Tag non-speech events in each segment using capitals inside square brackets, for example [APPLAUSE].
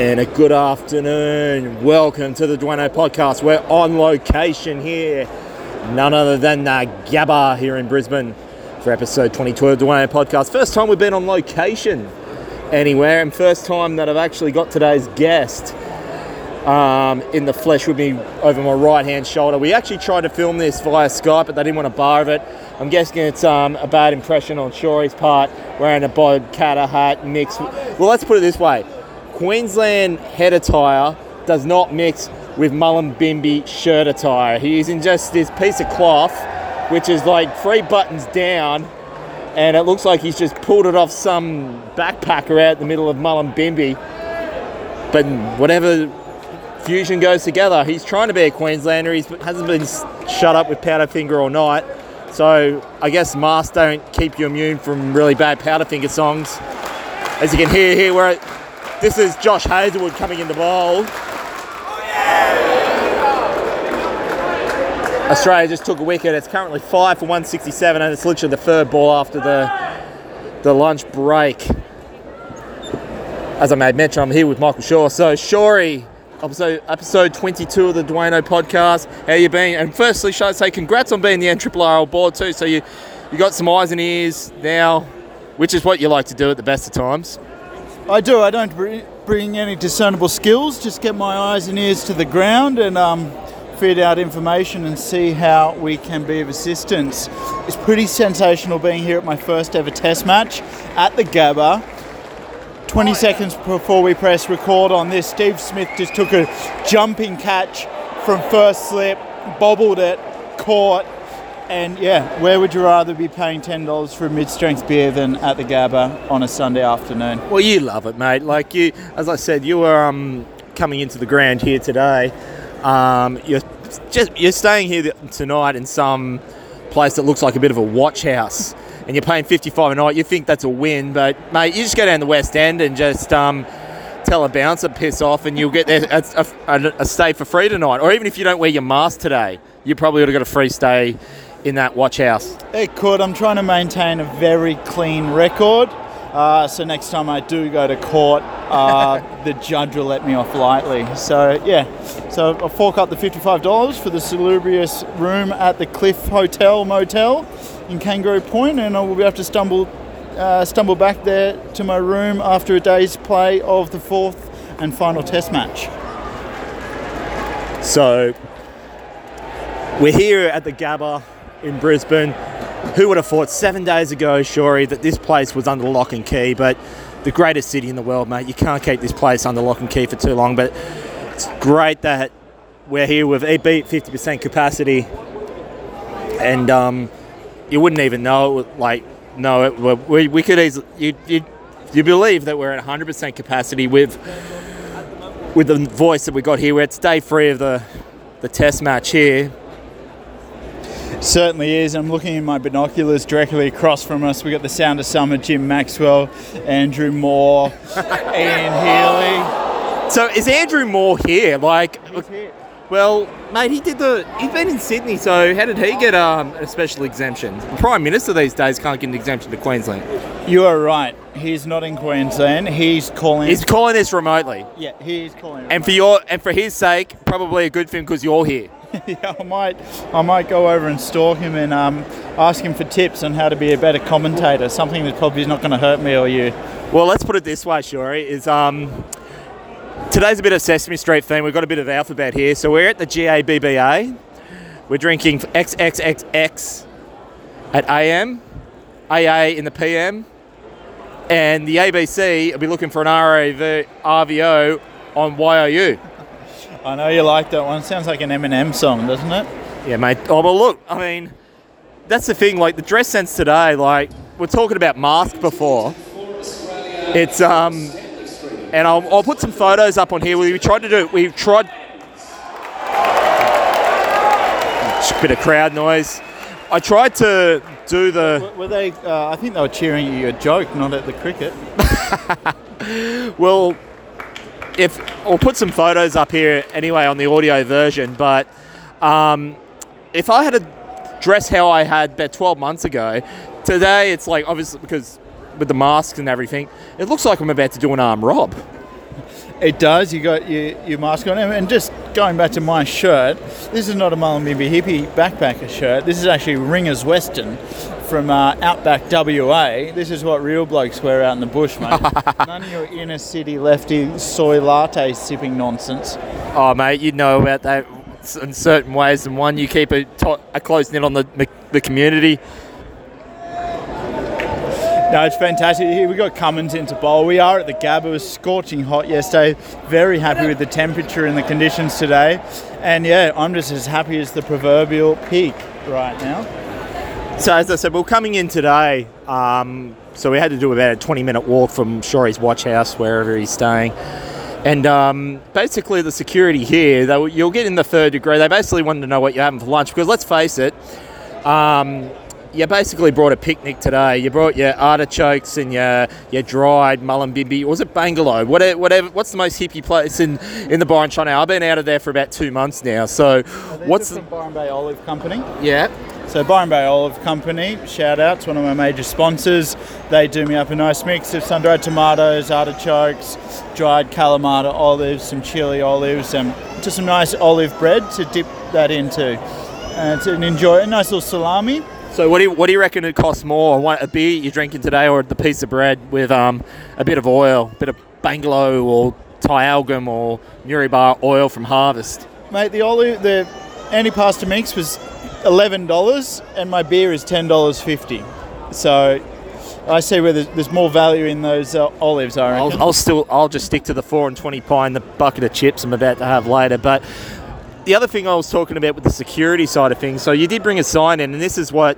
And a good afternoon. Welcome to the Duane-O podcast. We're on location here, none other than uh, Gabba here in Brisbane for episode 22 of the Duane-O podcast. First time we've been on location anywhere, and first time that I've actually got today's guest um, in the flesh with me over my right hand shoulder. We actually tried to film this via Skype, but they didn't want a bar of it. I'm guessing it's um, a bad impression on Shory's part, wearing a Bob Katter hat mixed. Well, let's put it this way Queensland head attire does not mix with Mullumbimby shirt attire. He's in just this piece of cloth, which is like three buttons down, and it looks like he's just pulled it off some backpacker out in the middle of Mullumbimby. But whatever fusion goes together, he's trying to be a Queenslander. He hasn't been shut up with Powderfinger all night. So I guess masks don't keep you immune from really bad Powderfinger songs. As you can hear here, where this is Josh Hazlewood coming in the bowl. Australia just took a wicket. It's currently five for 167, and it's literally the third ball after the the lunch break. As I made mention, I'm here with Michael Shaw. So, Shory, episode episode 22 of the Duane-O podcast. How you been? And firstly, should I say congrats on being the NRRL board too. So you you got some eyes and ears now, which is what you like to do at the best of times. I do. I don't bring any discernible skills. Just get my eyes and ears to the ground and um, feed out information and see how we can be of assistance. It's pretty sensational being here at my first ever Test match at the Gabba. 20 seconds before we press record on this, Steve Smith just took a jumping catch from first slip, bobbled it, caught, and yeah, where would you rather be paying ten dollars for a mid-strength beer than at the Gabba on a Sunday afternoon? Well, you love it, mate. Like you, as I said, you were um, coming into the ground here today. Um, you're just you're staying here tonight in some place that looks like a bit of a watch house, and you're paying 55 a night. You think that's a win, but mate, you just go down the West End and just um, tell a bouncer piss off, and you'll get there a, a, a stay for free tonight. Or even if you don't wear your mask today, you probably would have got a free stay in that watch house. It could. I'm trying to maintain a very clean record. Uh, so next time I do go to court, uh, [LAUGHS] the judge will let me off lightly. So yeah, so I'll fork up the $55 for the salubrious room at the Cliff Hotel Motel in Kangaroo Point, and I will be able to stumble, uh, stumble back there to my room after a day's play of the fourth and final Test match. So we're here at the Gabba in Brisbane. Who would have thought seven days ago, Shory, that this place was under lock and key? But the greatest city in the world, mate. You can't keep this place under lock and key for too long. But it's great that we're here with beat 50% capacity, and um, you wouldn't even know it. Like, no, it, we, we could easily you you you believe that we're at 100% capacity with with the voice that we got here. We're at day three of the the test match here. Certainly is. I'm looking in my binoculars directly across from us. We've got the Sound of Summer, Jim Maxwell, Andrew Moore, [LAUGHS] Ian Healy. So is Andrew Moore here? Like, well, mate, he did the. He's been in Sydney, so how did he get um, a special exemption? The Prime Minister these days can't get an exemption to Queensland. You are right. He's not in Queensland. He's calling. He's calling this remotely, yeah, he's calling. and for your and for his sake, probably a good thing because you're here. [LAUGHS] yeah, I might, I might go over and stalk him and um, ask him for tips on how to be a better commentator. Something that probably is not going to hurt me or you. Well, let's put it this way, Shory, is um, today's a bit of Sesame Street theme. We've got a bit of alphabet here. So we're at the GABBA. We're drinking XXXX at AM, AA in the PM, and the ABC will be looking for an RAV, RVO on YOU. I know you like that one. Sounds like an Eminem song, doesn't it? Yeah, mate. Oh, well, look, I mean, that's the thing. Like the dress sense today, like we're talking about mask before. It's um, and I'll, I'll put some photos up on here. We tried to do. it. We've tried. Bit of crowd noise. I tried to do the. Were- Were they? Uh, I think they were cheering at your joke, not at the cricket. [LAUGHS] Well, if I'll put some photos up here anyway on the audio version, but um, if I had to dress how I had about 12 months ago, today it's like obviously because with the masks and everything, it looks like I'm about to do an arm rob. It does. You got your, your mask on, and just going back to my shirt. This is not a Mullumbimby hippie backpacker shirt. This is actually Ringers Western from uh, Outback WA. This is what real blokes wear out in the bush, mate. [LAUGHS] None of your inner city lefty soy latte sipping nonsense. Oh, mate, you know about that in certain ways. And one, you keep a, to- a close knit on the the community. No, it's fantastic. Here we got Cummins into bowl. We are at the Gab. It was scorching hot yesterday. Very happy with the temperature and the conditions today. And yeah, I'm just as happy as the proverbial pig right now. So as I said, we're coming in today. Um, so we had to do about a 20 minute walk from Shory's watch house, wherever he's staying. And um, basically, the security here, they, you'll get in the third degree. They basically wanted to know what you're having for lunch because let's face it, um, you basically brought a picnic today. You brought your artichokes and your your dried mullumbimby. Was it Bangalow? Whatever, whatever. What's the most hippie place in in the Byron Shire now? I've been out of there for about two months now. So, what's the Byron Bay Olive Company? Yeah. So Byron Bay Olive Company, shout out, it's one of my major sponsors. They do me up a nice mix of sun-dried tomatoes, artichokes, dried Kalamata olives, some chili olives, and just some nice olive bread to dip that into. And to enjoy a nice little salami. So what do you, what do you reckon it costs more? One, a beer you're drinking today, or the piece of bread with um, a bit of oil, a bit of Bangalow or Tyalgum or Newrybar oil from Harvest? Mate, the olive, the antipasta mix was eleven dollars, and my beer is ten dollars fifty. So I see where there's, there's more value in those uh, olives. I reckon. I'll, I'll still I'll just stick to the four and twenty pie the bucket of chips I'm about to have later. But the other thing I was talking about with the security side of things, so you did bring a sign in, and this is what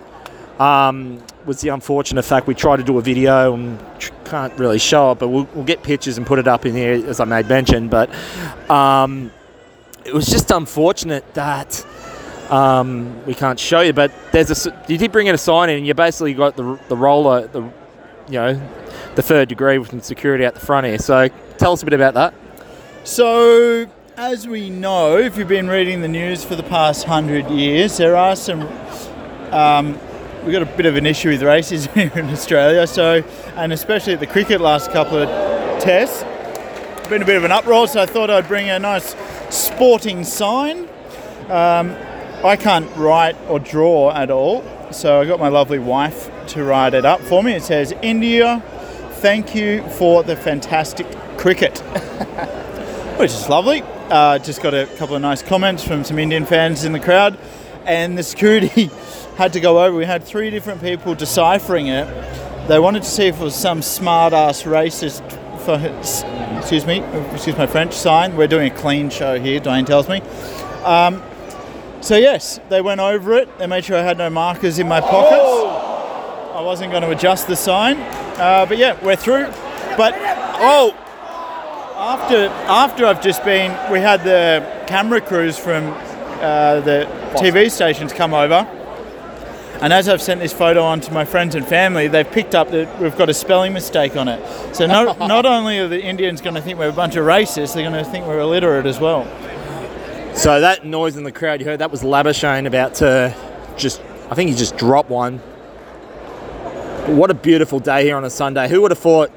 um, was the unfortunate fact. We tried to do a video and can't really show it, but we'll, we'll get pictures and put it up in here as I made mention. But um, it was just unfortunate that. Um, we can't show you, but there's a. You did bring in a sign in, and you basically got the the roller, the you know, the third degree with security at the front here. So tell us a bit about that. So, as we know, if you've been reading the news for the past hundred years, there are some. Um, we've got a bit of an issue with racism [LAUGHS] here in Australia. So, and especially at the cricket last couple of tests, been a bit of an uproar. So I thought I'd bring a nice sporting sign. Um, I can't write or draw at all, so I got my lovely wife to write it up for me. It says, "India, thank you for the fantastic cricket." [LAUGHS] which is lovely. Uh, just got a couple of nice comments from some Indian fans in the crowd, and the security [LAUGHS] had to go over. We had three different people deciphering it. They wanted to see if it was some smart ass racist for excuse me, excuse my French sign. We're doing a clean show here, Dwayne tells me. Um, so yes, they went over it. They made sure I had no markers in my pockets. I wasn't going to adjust the sign, uh, but yeah, we're through. But oh, after after I've just been, we had the camera crews from uh, the TV stations come over, and as I've sent this photo on to my friends and family, they've picked up that we've got a spelling mistake on it. So not [LAUGHS] not only are the Indians going to think we're a bunch of racists, they're going to think we're illiterate as well. So that noise in the crowd you heard that was Labuschagne about to just I think he just dropped one. What a beautiful day here on a Sunday. Who would have thought?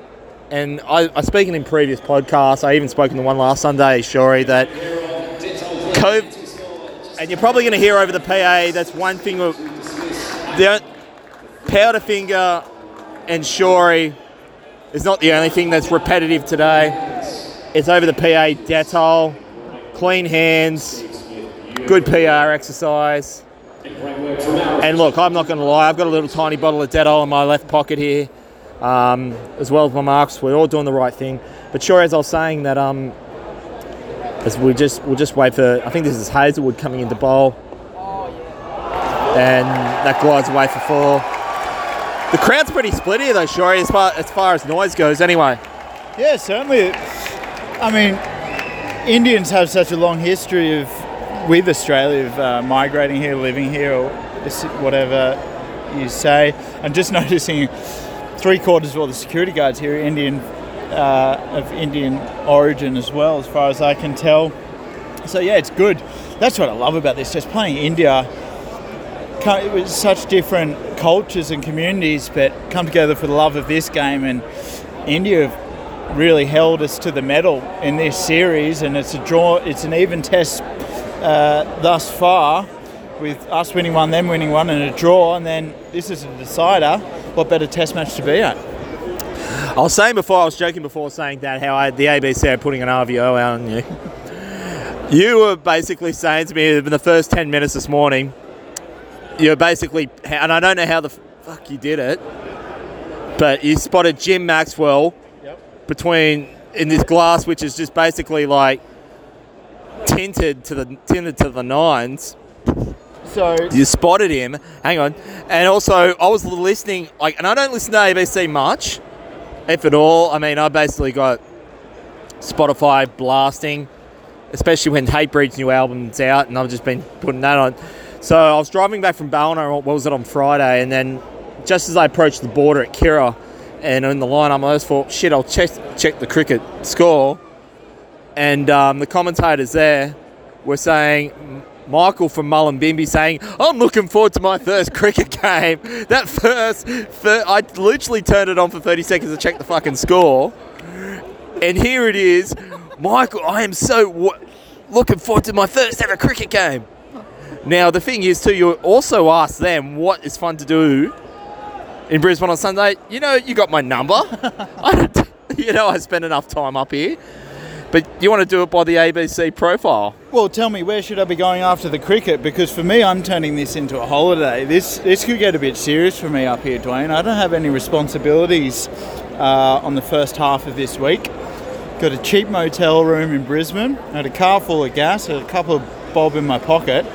And I, I speaking in previous podcasts, I even spoken to one last Sunday, Shory, that COVID, and you're probably going to hear over the PA. That's one thing. The Powderfinger and Shory is not the only thing that's repetitive today. It's over the PA. Dettol, clean hands, good PR exercise. And look, I'm not going to lie, I've got a little tiny bottle of Dettol in my left pocket here, um, as well as my marks. We're all doing the right thing. But sure, as I was saying, that um, as we just we'll just wait for. I think this is Hazlewood coming into bowl, and that glides away for four. The crowd's pretty split here, though, Shori, as far as far as noise goes. Anyway, Yeah, certainly. I mean, Indians have such a long history of with Australia of uh, migrating here, living here, or whatever you say. I'm just [LAUGHS] noticing three quarters of all the security guards here are Indian uh, of Indian origin as well, as far as I can tell. So yeah, it's good. That's what I love about this. Just playing India was such different cultures and communities, but come together for the love of this game. And India really held us to the medal in this series, and it's a draw. It's an even test uh, thus far, with us winning one, them winning one, and a draw, and then this is a decider. What better test match to be at? I was saying before, I was joking before saying that how I, the ABC are putting an RVO out on you. [LAUGHS] You were basically saying to me in the first 10 minutes this morning, you're basically, and I don't know how the fuck you did it, but you spotted Jim Maxwell. Between in this glass, which is just basically like tinted to the tinted to the nines. So You spotted him. Hang on, and also I was listening, like, and I don't listen to ABC much, if at all. I mean, I basically got Spotify blasting, especially when Hatebreed's new album's out, and I've just been putting that on. So I was driving back from Ballina, what was it on Friday, and then just as I approached the border at Kirra, and in the line, I almost thought, shit, I'll check check the cricket score, and um, the commentators there were saying. Michael from Mullumbimby saying, I'm looking forward to my first cricket game. [LAUGHS] That first, fir- I literally turned it on for 30 seconds to check the fucking score. And here it is. Michael, I am so w- looking forward to my first ever cricket game. Now, the thing is, too, you also asked them what is fun to do in Brisbane on Sunday. You know, you got my number. [LAUGHS] I don't, you know, I spend enough time up here. But you want to do it by the ABC profile. Well, tell me, where should I be going after the cricket? Because for me, I'm turning this into a holiday. This this could get a bit serious for me up here, Dwayne. I don't have any responsibilities uh, on the first half of this week. Got a cheap motel room in Brisbane. Had a car full of gas. Had a couple of bob in my pocket.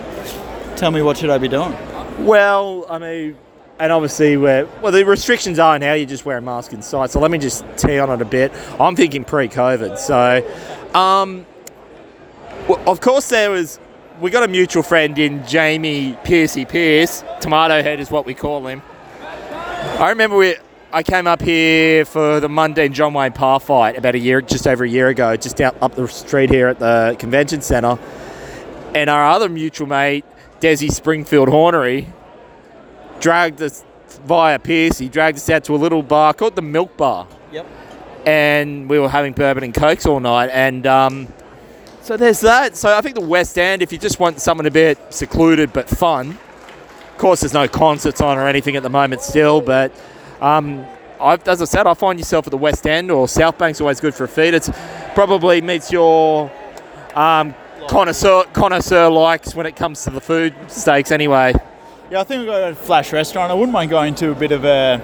Tell me, what should I be doing? Well, I mean, and obviously, we're, well, the restrictions are now you just wear a mask inside. So let me just tee on it a bit. I'm thinking pre-COVID. So, um, well, of course, there was. We got a mutual friend in Jamie Piercy Pierce. Tomato Head is what we call him. I remember we. I came up here for the Mundine John Wayne Parr fight about a year, just over a year ago, just out up the street here at the convention centre. And our other mutual mate, Desi Springfield Hornery, dragged us via Pierce. He dragged us out to a little bar called the Milk Bar. Yep. And we were having bourbon and cokes all night. And um, so there's that. So I think the West End, if you just want something a bit secluded but fun, of course, there's no concerts on or anything at the moment still, but um, I've, as I said, I find yourself at the West End or South Bank's always good for a feed. It's probably meets your um, connoisseur connoisseur likes when it comes to the food steaks anyway. Yeah, I think we've got a flash restaurant. I wouldn't mind going to a bit of a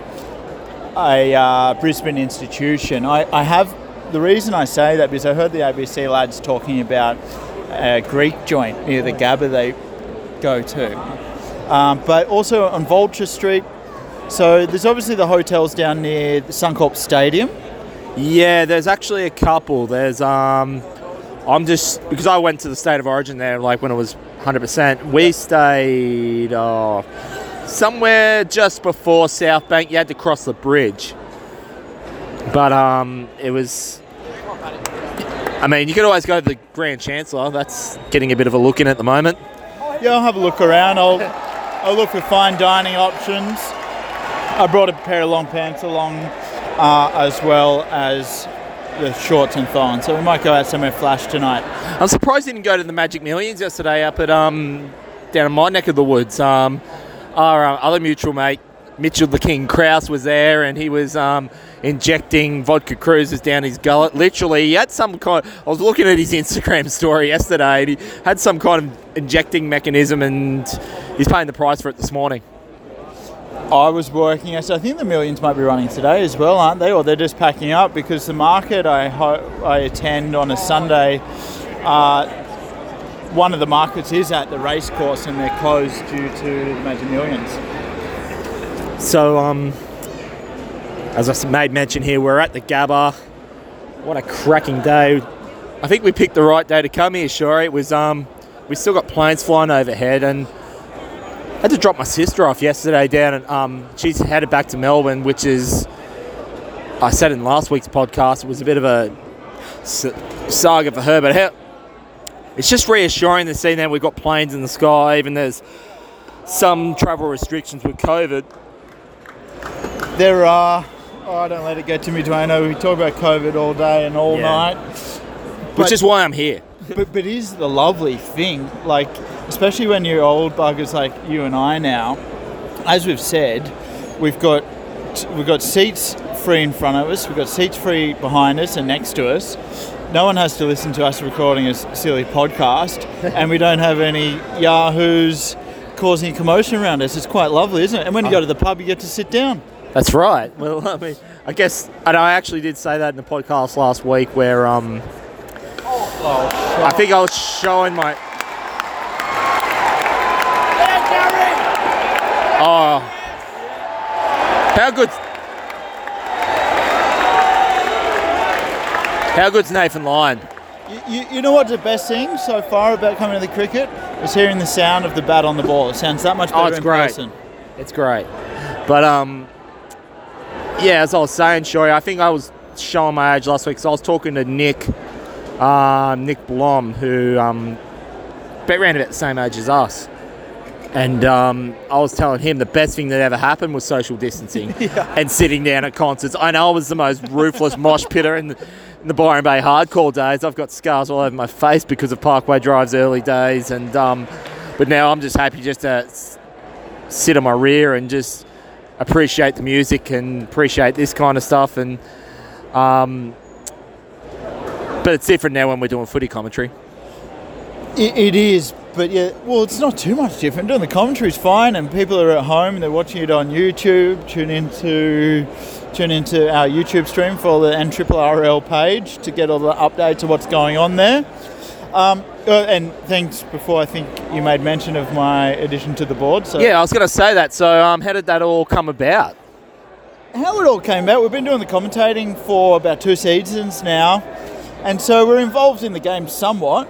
a uh, Brisbane institution. I, I have the reason I say that because I heard the ABC lads talking about a Greek joint near the Gabba they go to, um, but also on Vulture Street. So there's obviously the hotels down near the Suncorp Stadium. Yeah, there's actually a couple. There's um, I'm just because I went to the state of origin there, like when it was 100%. We stayed uh, somewhere just before South Bank. You had to cross the bridge, but um, it was. I mean, you could always go to the Grand Chancellor. That's getting a bit of a look in at the moment. Yeah, I'll have a look around. I'll I'll look for fine dining options. I brought a pair of long pants along, uh, as well as the shorts and thongs. So we might go out somewhere flash tonight. I'm surprised you didn't go to the Magic Millions yesterday up at um down in my neck of the woods. Um, our uh, other mutual mate Mitchell the King Kraus was there, and he was um, injecting vodka cruises down his gullet. Literally, he had some kind. I was looking at his Instagram story yesterday, and he had some kind of injecting mechanism, and he's paying the price for it this morning. I was working, so I think the millions might be running today as well, aren't they? Or they're just packing up because the market I ho- I attend on a Sunday. Uh, one of the markets is at the race course and they're closed due to the Magic Millions. So, um, as I made mention here, we're at the Gabba. What a cracking day! I think we picked the right day to come here. Sure, it was. Um, we still got planes flying overhead, and I had to drop my sister off yesterday down, and um, she's headed back to Melbourne, which is. I said in last week's podcast, it was a bit of a saga for her, but how, it's just reassuring to see that we've got planes in the sky, even there's some travel restrictions with COVID. There are, Oh, I don't let it get to me, Dwayne. We talk about COVID all day and all Yeah. night. Which But- is why I'm here. but but is the lovely thing, like especially when you're old buggers like you and I now. As we've said, we've got we've got seats free in front of us. We've got seats free behind us and next to us. No one has to listen to us recording a silly podcast, [LAUGHS] and we don't have any yahoos causing commotion around us. It's quite lovely, isn't it? And when you go to the pub, you get to sit down. That's right. Well, I mean, I guess, and I actually did say that in the podcast last week where um, Oh, I think I was showing my. Oh. How good. How good's Nathan Lyon? You, you, you know what's the best thing so far about coming to the cricket is hearing the sound of the bat on the ball. It sounds that much better Oh, it's in great. person. It's great. But um, yeah, as I was saying, Shory, I think I was showing my age last week. So I was talking to Nick, uh, Nick Blom, who um, bet around about the same age as us. And um, I was telling him the best thing that ever happened was social distancing [LAUGHS] and sitting down at concerts. I know I was the most ruthless [LAUGHS] mosh pitter in the, in the Byron Bay hardcore days. I've got scars all over my face because of Parkway Drive's early days. And um, but now I'm just happy just to s- sit on my rear and just appreciate the music and appreciate this kind of stuff. And um, but it's different now when we're doing footy commentary. It, it is, but yeah, well, it's not too much different. Doing the commentary's fine, and people are at home and they're watching it on YouTube. Tune into tune into our YouTube stream for the NRRL page to get all the updates of what's going on there. Um, uh, and thanks before I think you made mention of my addition to the board. So Yeah, I was going to say that. So um, how did that all come about? how it all came about, we've been doing the commentating for about two seasons now, and so we're involved in the game somewhat.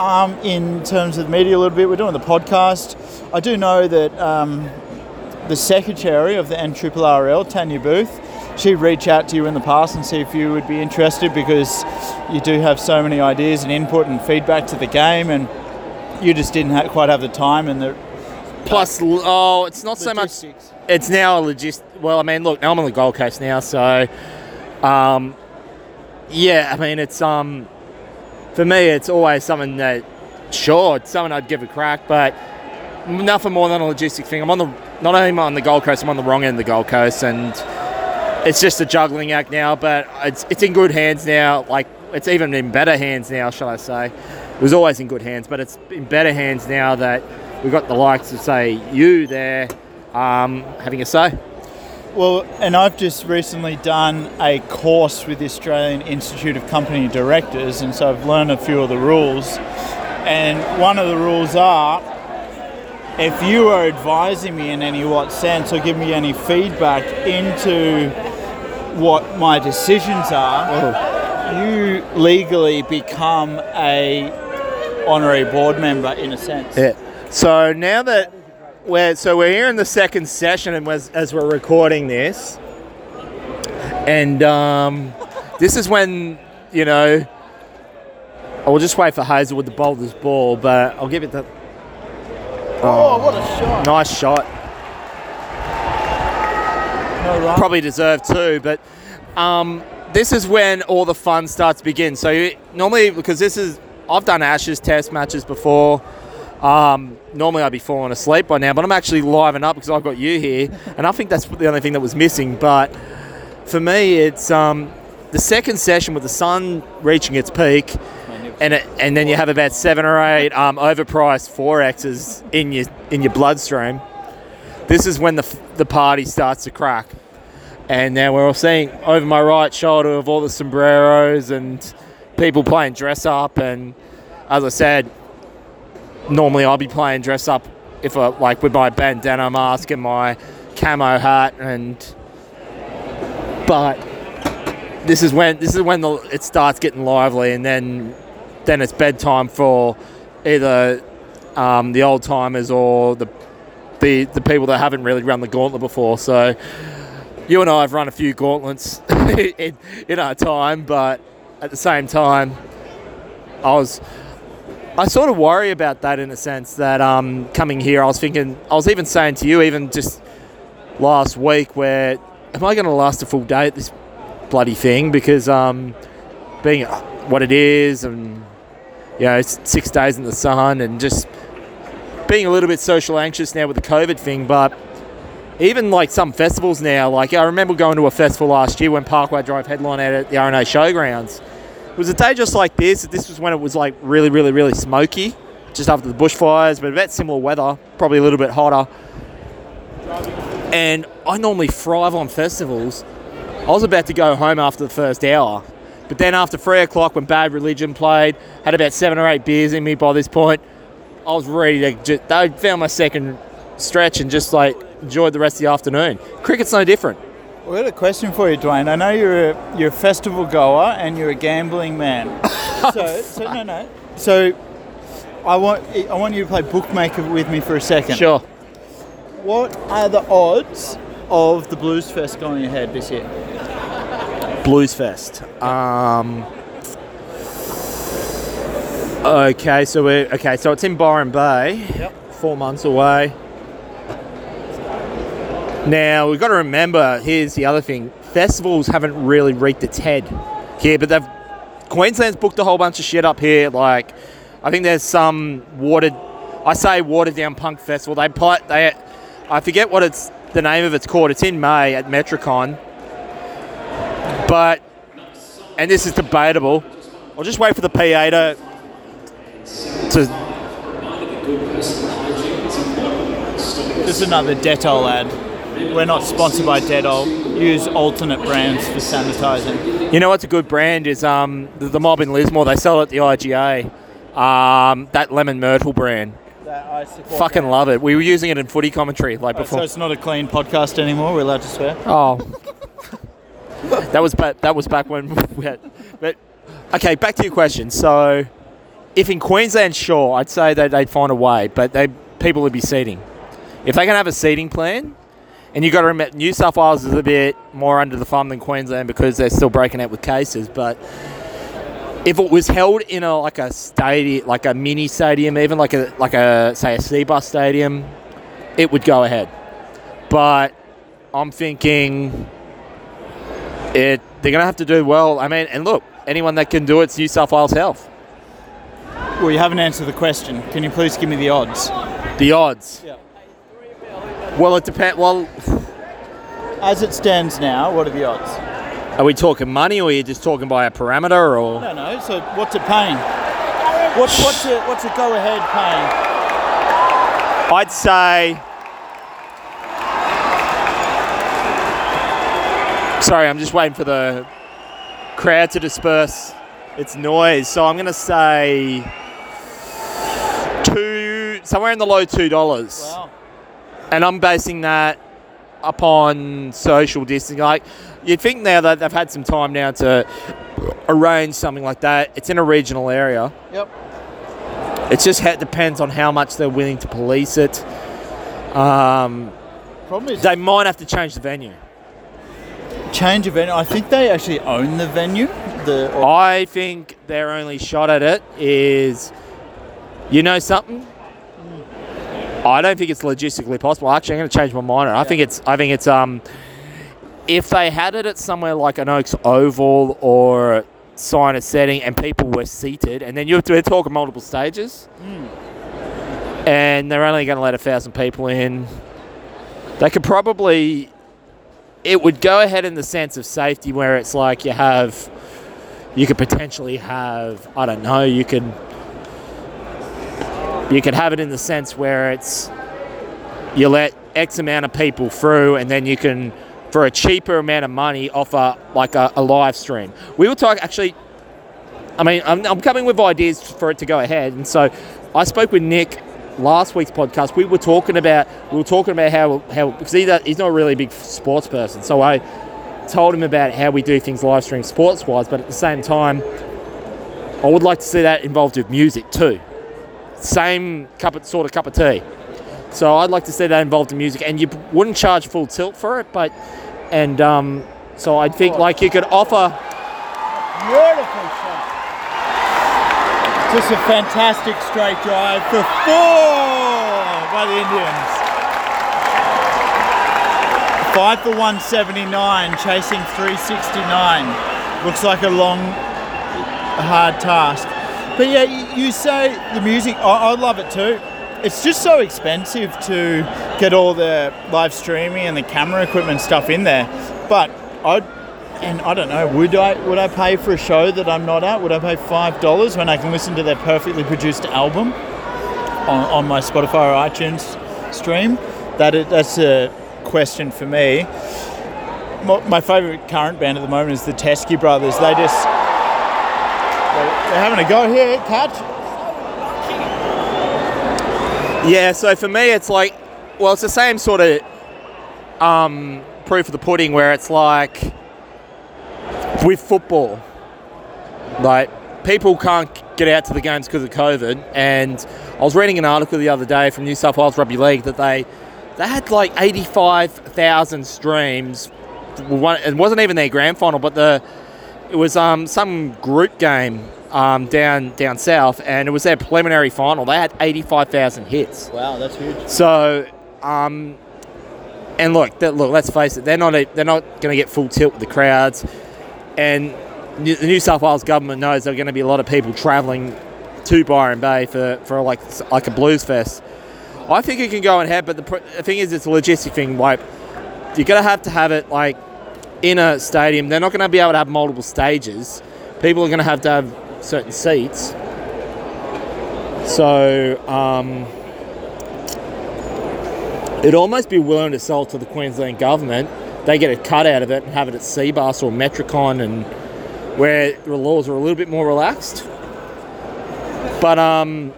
Um, in terms of the media, a little bit, we're doing the podcast. I do know that um, the secretary of the NRRL, Tanya Booth, she'd reach out to you in the past and see if you would be interested because you do have so many ideas and input and feedback to the game, and you just didn't ha- quite have the time and the Plus, oh, it's not so much. logistics. It's now a logist. Well, I mean, look, now I'm on the Gold Coast now, so um, yeah, I mean, it's um, for me, it's always something that sure, it's something I'd give a crack, but nothing more than a logistic thing. I'm on the not only am I on the Gold Coast, I'm on the wrong end of the Gold Coast, and it's just a juggling act now. But it's it's in good hands now. Like it's even in better hands now, shall I say? It was always in good hands, but it's in better hands now that we've got the likes of say you there um, having a say. Well, and I've just recently done a course with the Australian Institute of Company Directors, and so I've learned a few of the rules. And one of the rules are if you are advising me in any what sense or give me any feedback into what my decisions are, oh. you legally become a honorary board member in a sense. Yeah. So now that we're so we're here in the second session, and as, as we're recording this, and um, this is when you know. I'll just wait for Hazel with the this ball, but I'll give it the Oh, what a shot! nice shot. No. Probably deserved too, but um, this is when all the fun starts to begin. So you, normally, because this is I've done Ashes Test matches before. Um, normally I'd be falling asleep by now, but I'm actually liven up because I've got you here, and I think that's the only thing that was missing. But for me, it's um, the second session with the sun reaching its peak, and it, and then you have about seven or eight um, overpriced XXXXs in your in your bloodstream. This is when the the party starts to crack, and now we're all seeing over my right shoulder of all the sombreros and people playing dress up, and as I said, normally I'll be playing dress up if I like with my bandana mask and my camo hat and but this is when this is when the, it starts getting lively and then then it's bedtime for either um, the old timers or the, the the people that haven't really run the gauntlet before. So you and I have run a few gauntlets [LAUGHS] in, in our time but at the same time I was I sort of worry about that in a sense that um, coming here, I was thinking, I was even saying to you, even just last week, where am I going to last a full day at this bloody thing? Because um, being what it is, and you know, it's six days in the sun, and just being a little bit social anxious now with the COVID thing. But even like some festivals now, like I remember going to a festival last year when Parkway Drive headline out at the RNA Showgrounds. Was a day just like this. This was when it was like really, really, really smoky, just after the bushfires, but about similar weather, probably a little bit hotter. And I normally thrive on festivals. I was about to go home after the first hour, but then after three o'clock, when Bad Religion played, had about seven or eight beers in me by this point. I was ready to. Just, I found my second stretch and just like enjoyed the rest of the afternoon. Cricket's no different. We got a question for you, Dwayne. I know you're a, you're a festival goer and you're a gambling man. [LAUGHS] so, so no, no. So, I want I want you to play bookmaker with me for a second. Sure. What are the odds of the Blues Fest going ahead this year? Blues Fest. Um, okay, so we are okay, so it's in Byron Bay. Yep. Four months away. Now we've got to remember. Here's the other thing: festivals haven't really reached its head here, but they've Queensland's booked a whole bunch of shit up here. Like, I think there's some watered. I say watered down punk festival. They play. They. I forget what it's the name of it's called. It's in May at Metricon. But, and this is debatable. I'll just wait for the PA to to Just another Dettol ad. We're not sponsored by Dettol. Use alternate brands for sanitizing. You know what's a good brand is um the, the Mob in Lismore. They sell it at the IGA. Um, that lemon myrtle brand. That Fucking love it. We were using it in footy commentary like So before. it's not a clean podcast anymore. We're allowed to swear. Oh, [LAUGHS] that was back. That was back when [LAUGHS] we had. But okay, back to your question. So, if in Queensland, sure, I'd say that they'd find a way, but they people would be seating. If they can have a seating plan, and you got to remember, New South Wales is a bit more under the thumb than Queensland because they're still breaking out with cases. But if it was held in a like a stadium, like a mini stadium, even like a like a say a Cbus stadium, it would go ahead. But I'm thinking it they're gonna have to do well. I mean, and look, anyone that can do it's New South Wales Health. Well, you haven't answered the question. Can you please give me the odds? The odds. Yeah. Well, it depends. Well, As it stands now, what are the odds? are we talking money, or are you just talking by a parameter, or No, no. So what's it paying? What's what's a what's a go ahead paying? I'd say. Sorry, I'm just waiting for the crowd to disperse its noise. So I'm going to say two, somewhere in the low two dollars, Wow. And I'm basing that upon social distancing. Like you'd think now that they've had some time now to arrange something like that. It's in a regional area. Yep. It just depends on how much they're willing to police it. Um, Problem is they might have to change the venue. change of venue. I think they actually own the venue. The I think their only shot at it is, you know something. I don't think it's logistically possible. Actually, I'm going to change my mind. I think it's. I think it's. Um, if they had it at somewhere like an Oakes Oval or sign a setting and people were seated, and then you have to we're talking multiple stages, and they're only going to let a thousand people in, they could probably. It would go ahead in the sense of safety, where it's like you have you could potentially have I don't know you could you could have it in the sense where it's you let X amount of people through and then you can for a cheaper amount of money offer like a, a live stream. We were talking actually I mean I'm, I'm coming with ideas for it to go ahead and so I spoke with Nick last week's podcast we were talking about we were talking about how how because he, he's not really a big sports person so I told him about how we do things live stream sports wise, but at the same time, I would like to see that involved with music too. Same cup of, sort of cup of tea. So I'd like to see that involved in music, and you wouldn't charge full tilt for it, but and um, so I think like you could offer. beautiful shot. Just a fantastic straight drive for four by the Indians. Five for 179, chasing 369. Looks like a long, hard task. But yeah, you- say the music, I, I love it too. It's just so expensive to get all the live streaming and the camera equipment stuff in there. But I, and I don't know, would I would I pay for a show that I'm not at? Would I pay five dollars when I can listen to their perfectly produced album on, on my Spotify or iTunes stream? That is, that's a question for me. My, my favourite current band at the moment is the Teskey Brothers. They just they're having a go here. Catch. Yeah, so for me, it's like, well, it's the same sort of um, proof of the pudding where it's like with football, like people can't get out to the games because of COVID. And I was reading an article the other day from New South Wales Rugby League that they they had like eighty five thousand streams. It wasn't even their grand final, but the it was um, some group game um, down down south, and it was their preliminary final. They had eighty five thousand hits. Wow, that's huge. So, um, and look, that, look, let's face it, they're not a, they're not going to get full tilt with the crowds, and New- the New South Wales government knows there are going to be a lot of people travelling to Byron Bay for, for like like a blues fest. I think it can go ahead, but the, pr- the thing is, it's a logistic thing. Like, you're going to have to have it like in a stadium. They're not going to be able to have multiple stages. People are going to have to have certain seats. So, um, it'd almost be willing to sell to the Queensland government. They get a cut out of it and have it at Cbus or Metricon, and where the laws are a little bit more relaxed. But um,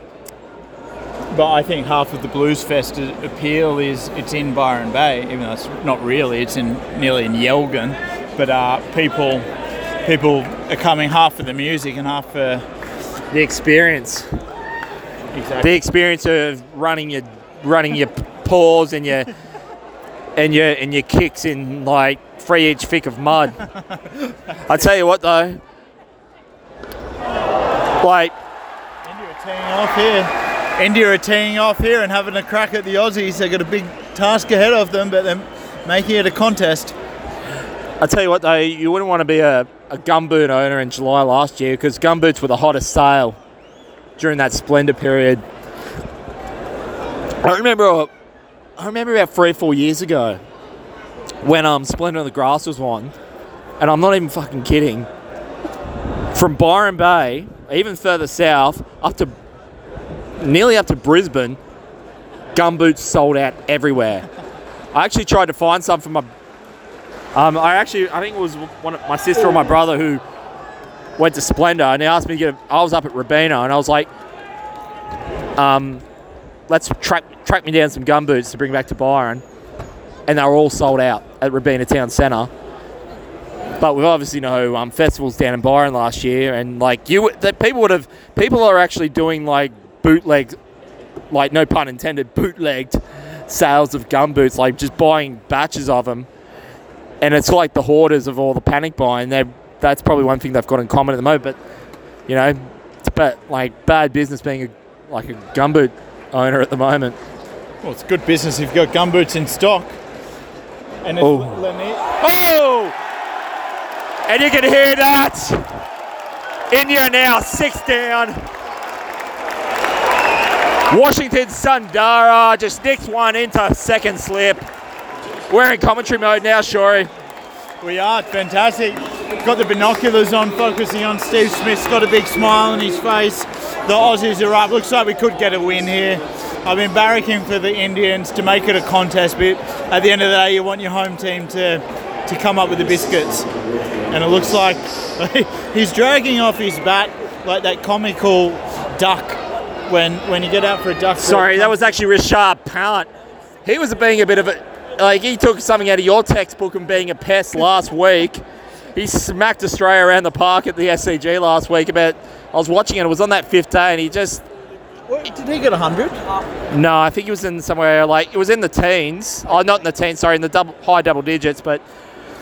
But I think half of the Blues Fest appeal is it's in Byron Bay, even though it's not really. It's in nearly in Yelgun, but uh, people people are coming half for the music and half for the experience, exactly. the experience of running your running your paws and your and your and your kicks in like three inch thick of mud. I tell you what though, like India are teeing off here. India are teeing off here and having a crack at the Aussies. They've got a big task ahead of them, but they're making it a contest. I tell you what though, you wouldn't want to be a, a gumboot owner in July last year because gumboots were the hottest sale during that Splendour period. I remember, I remember about three or four years ago when um Splendour of the Grass was on, and I'm not even fucking kidding. From Byron Bay, even further south, up to nearly up to Brisbane, gumboots sold out everywhere. I actually tried to find some for my um, I actually, I think it was one of my sister or my brother who went to Splendour, and they asked me to get. A, I was up at Robina, and I was like, um, "Let's track track me down some gum boots to bring back to Byron," and they were all sold out at Robina Town Centre. But we obviously know um, festivals down in Byron last year, and like you, that people would have, people are actually doing like bootleg, like no pun intended, bootlegged sales of gum boots, like just buying batches of them and it's like the hoarders of all the panic buying. They that's probably one thing they've got in common at the moment. But you know, it's bad, like bad business being a, like a gumboot owner at the moment. Well, it's good business if you've got gumboots in stock. And it's Oh. Oh, and you can hear that. India now six down. Washington Sundar just nicks one into second slip. We're in commentary mode now, Shory. We are fantastic. Got the binoculars on, focusing on Steve Smith's got a big smile on his face. The Aussies are up. Looks like we could get a win here. I've been barracking for the Indians to make it a contest, but at the end of the day, you want your home team to to come up with the biscuits. And it looks like [LAUGHS] he's dragging off his bat like that comical duck when when you get out for a duck. Sorry, that was actually Richard Pallett. He was being a bit of a like he took something out of your textbook and being a pest last week. He smacked Australia around the park at the SCG last week. About I was watching it. It was on that fifth day, and he just did he get hundred? no. I think he was in somewhere like it was in the teens. Oh, not in the teens. Sorry, in the double high double digits. But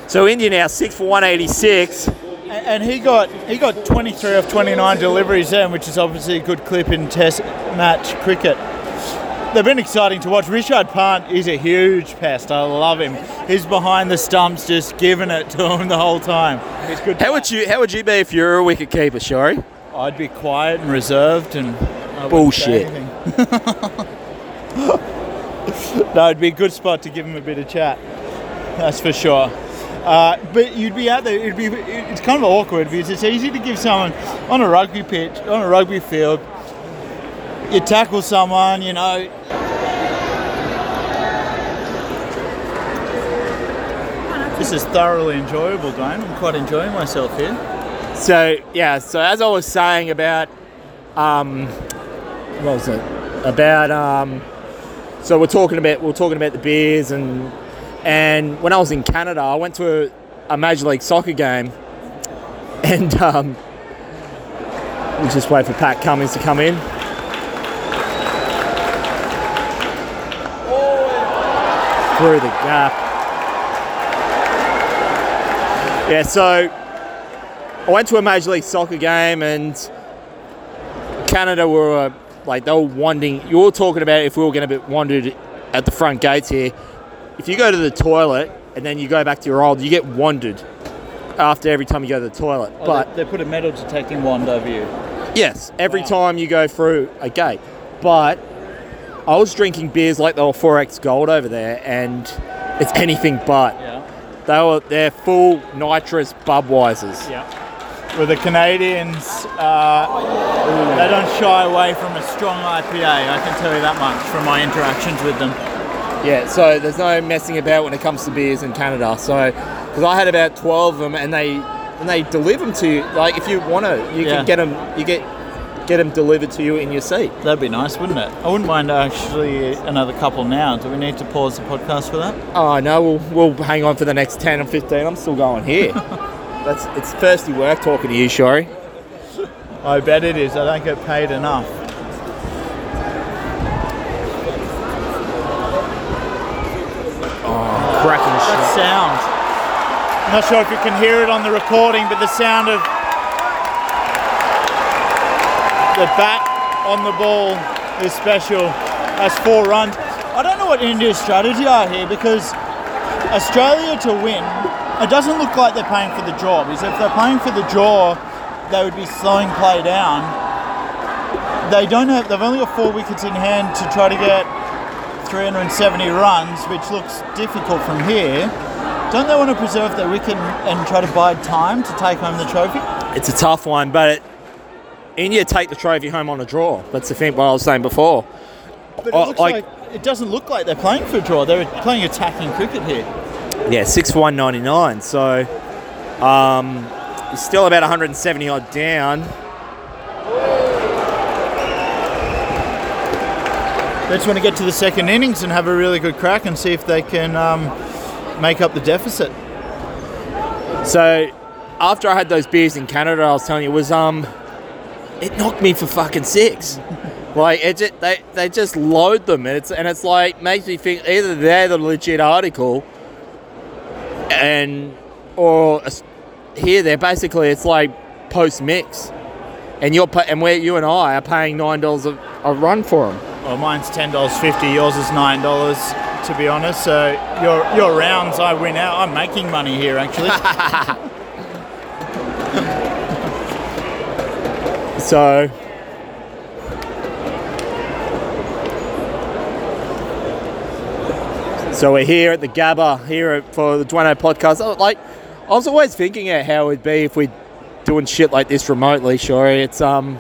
so India now six for one eighty six. And he got he got 23 of 29 deliveries then, which is obviously a good clip in Test match cricket. They've been exciting to watch. Rishabh Pant is a huge pest. I love him. He's behind the stumps, just giving it to him the whole time. He's good. How would you How would you be if you're a wicket keeper, Shori? I'd be quiet and reserved and Bullshit. [LAUGHS] no, it'd be a good spot to give him a bit of chat. That's for sure. Uh, but you'd be out there. It'd be. It's kind of awkward because it's easy to give someone on a rugby pitch, on a rugby field. You tackle someone, you know. This is thoroughly enjoyable, Duane. I'm quite enjoying myself here. So yeah, so as I was saying about, um, what was it? About um, so we're talking about we're talking about the beers and and when I was in Canada, I went to a, a major league soccer game, and um, we just wait for Pat Cummins to come in. Through the gap. Yeah, so I went to a Major League Soccer game and Canada were uh, like they were wandering. You were talking about if we were going to be wandered at the front gates here. If you go to the toilet and then you go back to your old, you get wandered after every time you go to the toilet. Oh, but they, they put a metal detecting wand over you. yes, every Wow. time you go through a gate. But I was drinking beers like they were XXXX gold over there, and it's anything but. Yeah. They were they're full nitrous Budweisers. Yeah. With the Canadians, uh, they don't shy away from a strong IPA. I can tell you that much from my interactions with them. Yeah, so there's no messing about when it comes to beers in Canada. So, because I had about twelve of them, and they and they deliver them to you. Like if you want to, you Yeah. can get them. You get get them delivered to you in your seat. That'd be nice, wouldn't it? I wouldn't mind actually another couple now. Do we need to pause the podcast for that? Oh no, we'll we'll hang on for the next ten or fifteen. I'm still going here. [LAUGHS] That's it's thirsty work talking to you, Shori. I bet it is. I don't get paid enough. Oh, Cracking That sound. I'm not sure if you can hear it on the recording, but the sound of the bat on the ball is special. That's four runs. I don't know what India's strategy are here because Australia to win, it doesn't look like they're paying for the draw. Because if they're paying for the draw, they would be slowing play down. They don't have. They've only got four wickets in hand to try to get 370 runs, which looks difficult from here. Don't they want to preserve their wicket and try to bide time to take home the trophy? It's a tough one, but it, India take the trophy home on a draw. That's the thing. What I was saying before. But it Oh, looks like- like, it doesn't look like they're playing for a draw. They're playing attacking cricket here. Yeah, six for one ninety nine. So, um, he's still about 170 odd down. They just want to get to the second innings and have a really good crack and see if they can um, make up the deficit. So, after I had those beers in Canada, I was telling you, it was um, it knocked me for fucking six. like it, just, they they just load them, and it's and it's like makes me think either they're the legit article, and or here they're basically it's like post mix, and you're and where you and I are paying nine dollars a a run for them. Well, mine's ten dollars fifty. Yours is nine dollars. To be honest, so your your rounds, I win out. I'm making money here actually. [LAUGHS] So. So we're here at the Gabba here for the Duane-O podcast. Oh, Like, I was always thinking at how it would be if we're doing shit like this remotely. Sure, it's um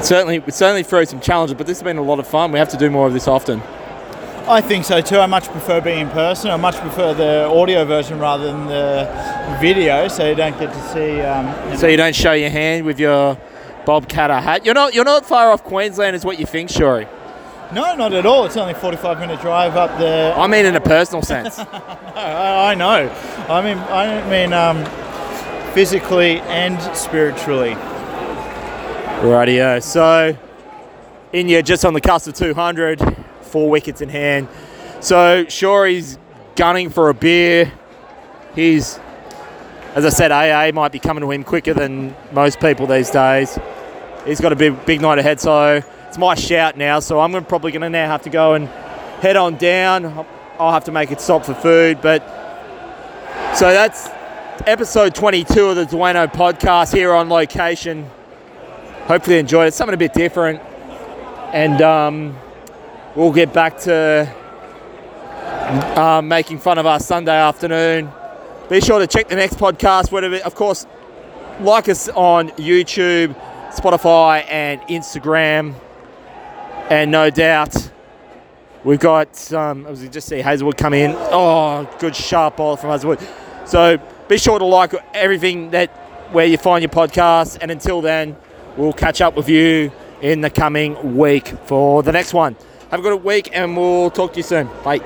certainly certainly throws some challenges, but this has been a lot of fun. We have to do more of this often. I think so too. I much prefer being in person. I much prefer the audio version rather than the video, so you don't get to see. Um, So you don't show your hand with your Bob Katter hat. You're not you're not far off Queensland, is what you think, Shori. no, not at all. It's only a 45 minute drive up there. I mean in a personal sense. [LAUGHS] I, I know. I mean, I don't mean um, physically and spiritually. Rightio. So, in India just on the cusp of 200, four wickets in hand. So, sure, he's gunning for a beer. He's, as I said, AA might be coming to him quicker than most people these days. He's got a big, big night ahead. So, it's my shout now, so I'm probably going to now have to go and head on down. I'll have to make it stop for food, but so that's episode 22 of the Duane-O podcast here on location. Hopefully, enjoyed it. Something a bit different, and um, we'll get back to uh, making fun of our Sunday afternoon. Be sure to check the next podcast. Whatever, of course, like us on YouTube, Spotify, and Instagram. And no doubt, we've got, um, as you just see Hazlewood come in. Oh, good sharp ball from Hazlewood. So be sure to like everything that where you find your podcast. And until then, we'll catch up with you in the coming week for the next one. Have a good week, and we'll talk to you soon. Bye.